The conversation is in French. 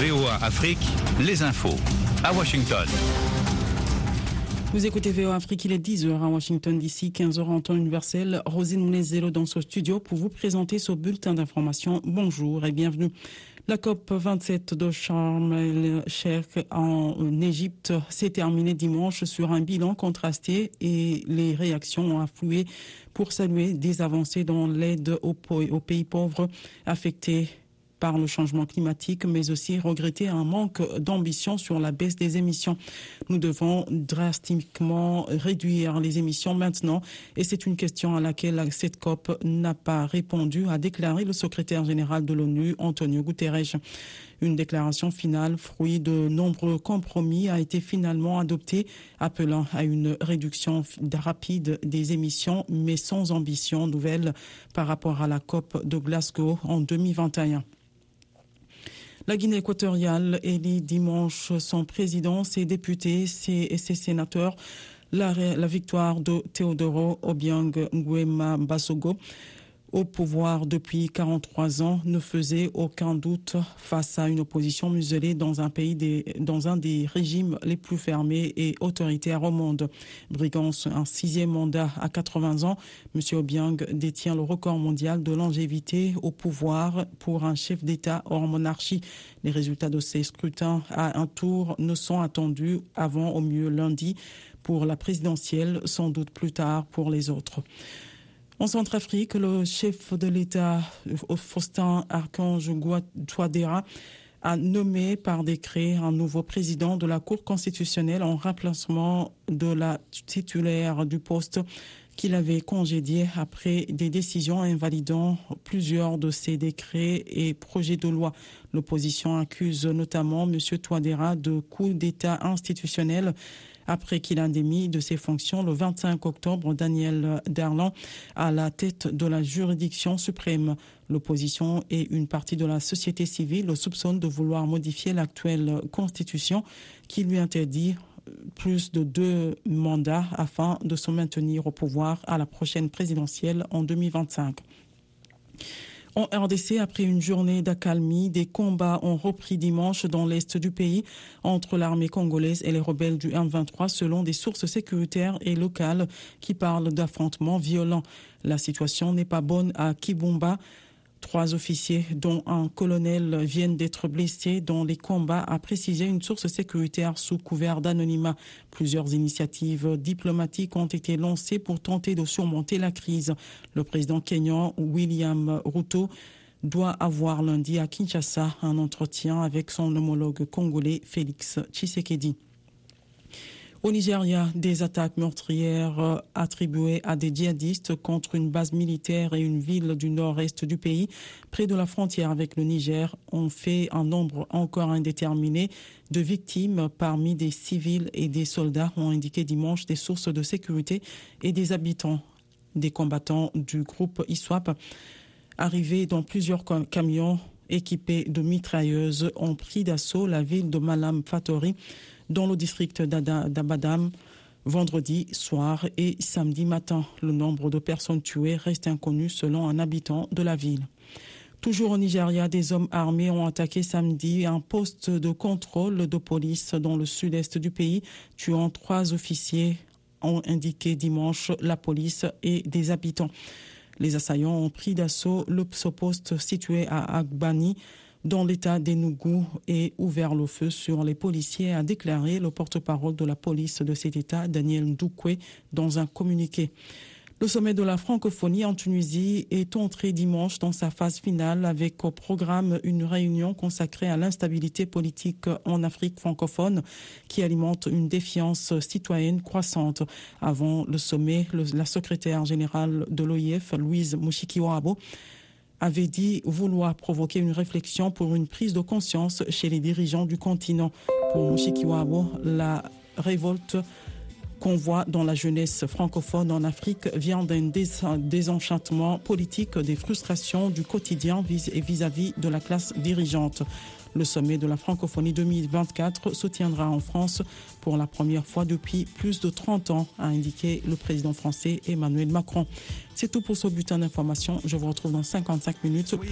VOA Afrique, les infos. À Washington. Vous écoutez VOA Afrique, il est 10h à Washington d'ici, 15h en temps universel. Rosine Mounezelo dans ce studio pour vous présenter ce bulletin d'information. Bonjour et bienvenue. La COP 27 de Sharm el-Sheikh en Égypte s'est terminée dimanche sur un bilan contrasté et les réactions ont afflué pour saluer des avancées dans l'aide aux pays pauvres affectés par le changement climatique, mais aussi regretter un manque d'ambition sur la baisse des émissions. Nous devons drastiquement réduire les émissions maintenant et c'est une question à laquelle cette COP n'a pas répondu, a déclaré le secrétaire général de l'ONU, Antonio Guterres. Une déclaration finale, fruit de nombreux compromis, a été finalement adoptée, appelant à une réduction rapide des émissions, mais sans ambition nouvelle par rapport à la COP de Glasgow en 2021. La Guinée équatoriale élit dimanche son président, ses députés et ses sénateurs. La, la victoire de Teodoro Obiang Nguema Basogo au pouvoir depuis 43 ans ne faisait aucun doute face à une opposition muselée dans un pays des, dans un des régimes les plus fermés et autoritaires au monde. Brigand un sixième mandat à 80 ans, M. Obiang détient le record mondial de longévité au pouvoir pour un chef d'État hors monarchie. Les résultats de ces scrutins à un tour ne sont attendus avant au mieux lundi pour la présidentielle, sans doute plus tard pour les autres. En Centrafrique, le chef de l'État, Faustin Archange Touadéra, a nommé par décret un nouveau président de la Cour constitutionnelle en remplacement de la titulaire du poste qu'il avait congédié après des décisions invalidant plusieurs de ses décrets et projets de loi. L'opposition accuse notamment M. Touadéra de coup d'État institutionnel après qu'il a démis de ses fonctions le 25 octobre Daniel Darlan à la tête de la juridiction suprême. L'opposition et une partie de la société civile le soupçonnent de vouloir modifier l'actuelle constitution qui lui interdit plus de deux mandats afin de se maintenir au pouvoir à la prochaine présidentielle en 2025. En RDC, après une journée d'accalmie, des combats ont repris dimanche dans l'est du pays entre l'armée congolaise et les rebelles du M23 selon des sources sécuritaires et locales qui parlent d'affrontements violents. La situation n'est pas bonne à Kibumba. Trois officiers, dont un colonel, viennent d'être blessés dans les combats, a précisé une source sécuritaire sous couvert d'anonymat. Plusieurs initiatives diplomatiques ont été lancées pour tenter de surmonter la crise. Le président kenyan William Ruto doit avoir lundi à Kinshasa un entretien avec son homologue congolais Félix Tshisekedi. Au Nigeria, des attaques meurtrières attribuées à des djihadistes contre une base militaire et une ville du nord-est du pays, près de la frontière avec le Niger, ont fait un nombre encore indéterminé de victimes. Parmi des civils et des soldats, ont indiqué dimanche des sources de sécurité et des habitants. Des combattants du groupe ISWAP arrivés dans plusieurs camions équipés de mitrailleuses ont pris d'assaut la ville de Malam Fatori dans le district d'Abadam vendredi soir et samedi matin. Le nombre de personnes tuées reste inconnu selon un habitant de la ville. Toujours au Nigeria, des hommes armés ont attaqué samedi un poste de contrôle de police dans le sud-est du pays, tuant trois officiers, ont indiqué dimanche la police et des habitants. Les assaillants ont pris d'assaut le poste situé à Agbani, dans l'état d'Enugu et ouvert le feu sur les policiers, a déclaré le porte-parole de la police de cet état, Daniel Ndoukwe, dans un communiqué. Le sommet de la francophonie en Tunisie est entré dimanche dans sa phase finale avec au programme une réunion consacrée à l'instabilité politique en Afrique francophone qui alimente une défiance citoyenne croissante. Avant le sommet, la secrétaire générale de l'OIF, Louise Mushikiwabo, avait dit vouloir provoquer une réflexion pour une prise de conscience chez les dirigeants du continent. Pour Mushikiwabo, la révolte qu'on voit dans la jeunesse francophone en Afrique vient d'un désenchantement politique, des frustrations du quotidien vis-à-vis de la classe dirigeante. Le sommet de la francophonie 2024 se tiendra en France pour la première fois depuis plus de 30 ans, a indiqué le président français Emmanuel Macron. C'est tout pour ce bulletin d'information. Je vous retrouve dans 55 minutes pour